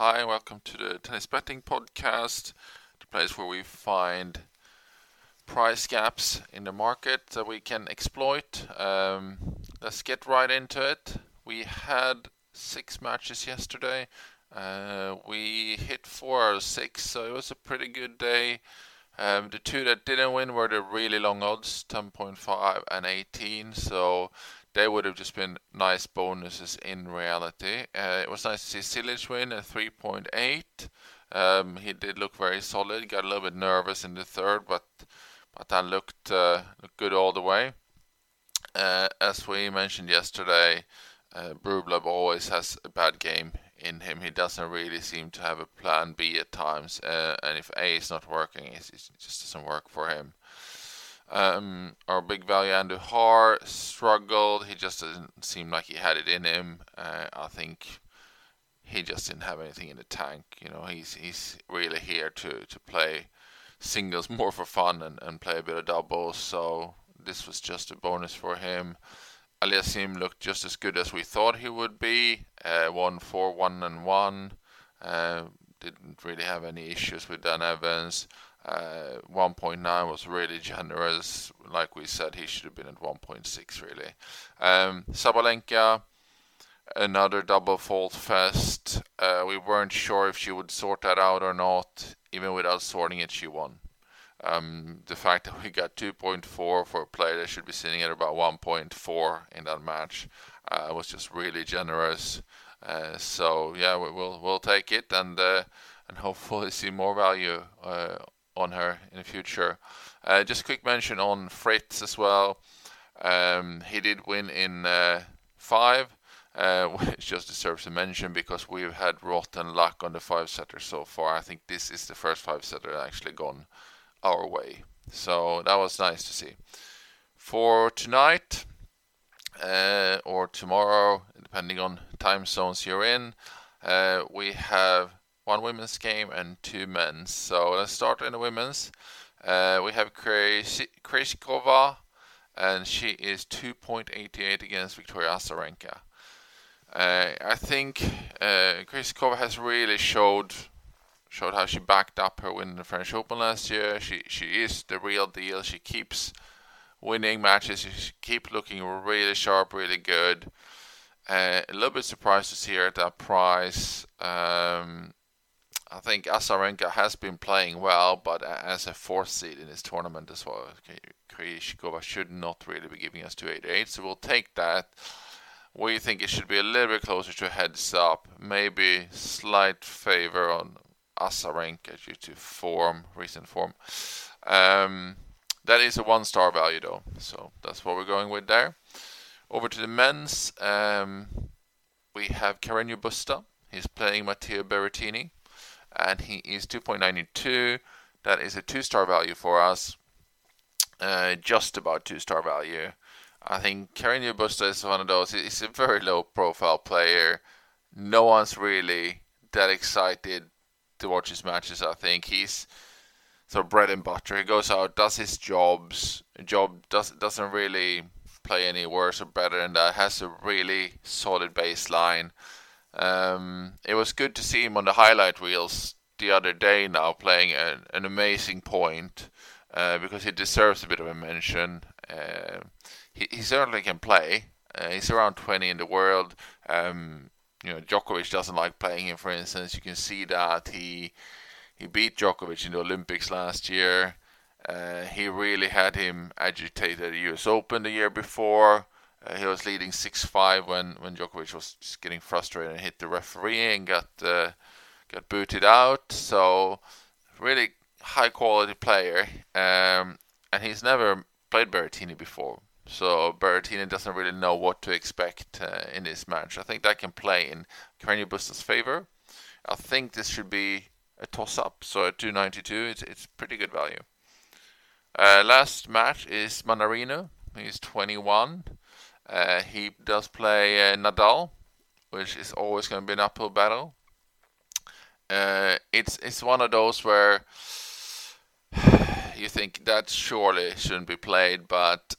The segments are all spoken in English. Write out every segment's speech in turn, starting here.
Hi, welcome to the Tennis Betting Podcast, the place where we find price gaps in the market that we can exploit. Um, let's get right into it. We had six matches yesterday. Uh, we hit four out of six, so it was a pretty good day. Um, the two that didn't win were the really long odds, 10.5 and 18. So they would have just been nice bonuses in reality. Uh, it was nice to see Cilic win at 3.8. Um, he did look very solid. Got a little bit nervous in the third, but but that looked uh, looked good all the way. Uh, as we mentioned yesterday, uh, always has a bad game in him. He doesn't really seem to have a plan B at times, uh, and if A is not working, it just doesn't work for him. Um, our big value Andujar struggled. He just didn't seem like he had it in him. Uh, I think he just didn't have anything in the tank. You know, he's he's really here to, to play singles more for fun and, and play a bit of doubles. So this was just a bonus for him. Aliassime looked just as good as we thought he would be. Uh, won 4 1 and 1. Uh, didn't really have any issues with Dan Evans. Uh, 1.9 was really generous. Like we said, he should have been at 1.6 really. Um, Sabalenka, another double fault fest. Uh, we weren't sure if she would sort that out or not. Even without sorting it, she won. Um, the fact that we got 2.4 for a player that should be sitting at about 1.4 in that match uh, was just really generous. Uh, so yeah, we, will we'll take it and uh, and hopefully see more value uh, on her in the future. Uh, just a quick mention on Fritz as well. Um, he did win in uh, five, uh, which just deserves a mention because we've had rotten luck on the five setter so far. I think this is the first five setter actually gone our way. So that was nice to see. For tonight uh, or tomorrow, depending on time zones you're in, uh, we have one women's game and two men's. So let's start in the women's. Uh, we have Krejcikova, and she is 2.88 against Victoria Azarenka. Uh, I think uh, Krejcikova has really showed showed how she backed up her win in the French Open last year. She she is the real deal. She keeps winning matches. She keeps looking really sharp, really good. Uh, a little bit surprised to see her at that price. Um, I think Azarenka has been playing well, but as a fourth seed in this tournament as well, Krejcikova should not really be giving us 288, so we'll take that. We think it should be a little bit closer to heads up, maybe slight favor on Azarenka due to form, recent form. Um, that is a one star value though, so that's what we're going with there. Over to the men's, um, we have Carreño Busta. He's playing Matteo Berrettini and he is 2.92. That is a two star value for us, uh, just about two star value. I think Carreño Busta is one of those. He's a very low profile player. No one's really that excited to watch his matches. I think he's sort of bread and butter. He goes out, does his jobs. Job does doesn't really play any worse or better than that. Has a really solid baseline. Um, it was good to see him on the highlight reels the other day now playing a, an amazing point uh, because he deserves a bit of a mention. Uh, he, he certainly can play. Uh, he's around 20 in the world. Um, you know, Djokovic doesn't like playing him, for instance. You can see that he he beat Djokovic in the Olympics last year. Uh, he really had him agitated at the U.S. Open the year before. Uh, he was leading 6-5 when, when Djokovic was just getting frustrated and hit the referee and got uh, got booted out. So really high quality player, um, and he's never played Berrettini before. So Berrettini doesn't really know what to expect uh, in this match. I think that can play in Carreño Busta's favor. I think this should be a toss-up. So at 292, it's it's pretty good value. Uh, last match is Mannarino. He's 21. Uh, he does play uh, Nadal, which is always going to be an uphill battle. Uh, it's it's one of those where you think that surely shouldn't be played, but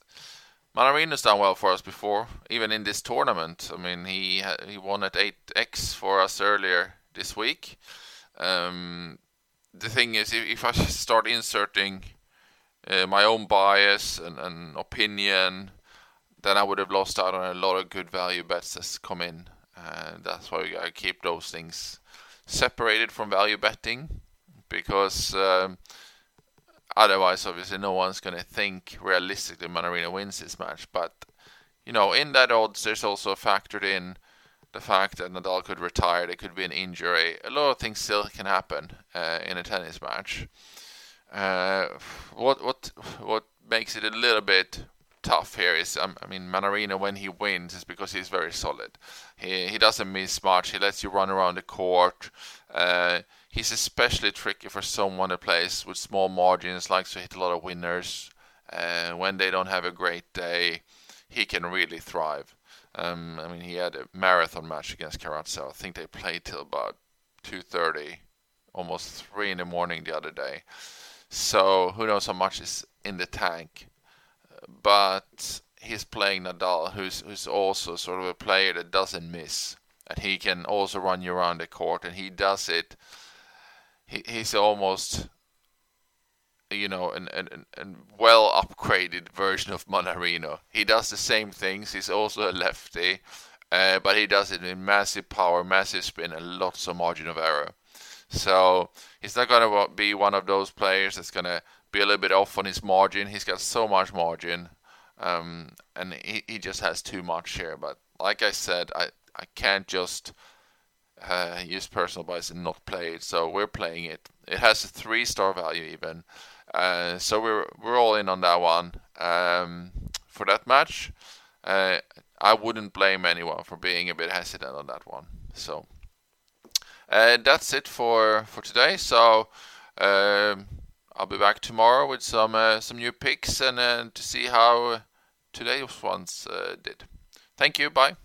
Mannarino's done well for us before, even in this tournament. I mean, he he won at 8x for us earlier this week. Um, the thing is, if, if I start inserting uh, my own bias and, and, opinion, then I would have lost out on a lot of good value bets that's come in. And that's why I keep those things separated from value betting because um, otherwise, obviously, no one's going to think realistically Mannarino wins this match. But you know, in that odds, there's also factored in the fact that Nadal could retire, there could be an injury. A lot of things still can happen uh, in a tennis match. Uh, what what what makes it a little bit tough here is, um, I mean, Mannarino when he wins is because he's very solid. He he doesn't miss much. He lets you run around the court. Uh, he's especially tricky for someone that plays with small margins, likes to hit a lot of winners. Uh, when they don't have a great day, he can really thrive. Um, I mean, he had a marathon match against Karatsev. I think they played till about 2:30, almost three in the morning the other day. So who knows how much is in the tank? But he's playing Nadal, who's who's also sort of a player that doesn't miss, and he can also run you around the court, and he does it. He, he's almost you know, an, an, an well upgraded version of Mannarino. He does the same things. He's also a lefty, uh, but he does it in massive power, massive spin, and lots of margin of error. So he's not going to be one of those players that's going to be a little bit off on his margin. He's got so much margin, um, and he, he just has too much here. But like I said, I, I can't just uh, use personal bias and not play it. So we're playing it. It has a three star value even. Uh, so we're we're all in on that one um, for that match. Uh, I wouldn't blame anyone for being a bit hesitant on that one. So uh, that's it for for today. So um, I'll be back tomorrow with some uh, some new picks and uh, to see how today's ones did. Thank you. Bye.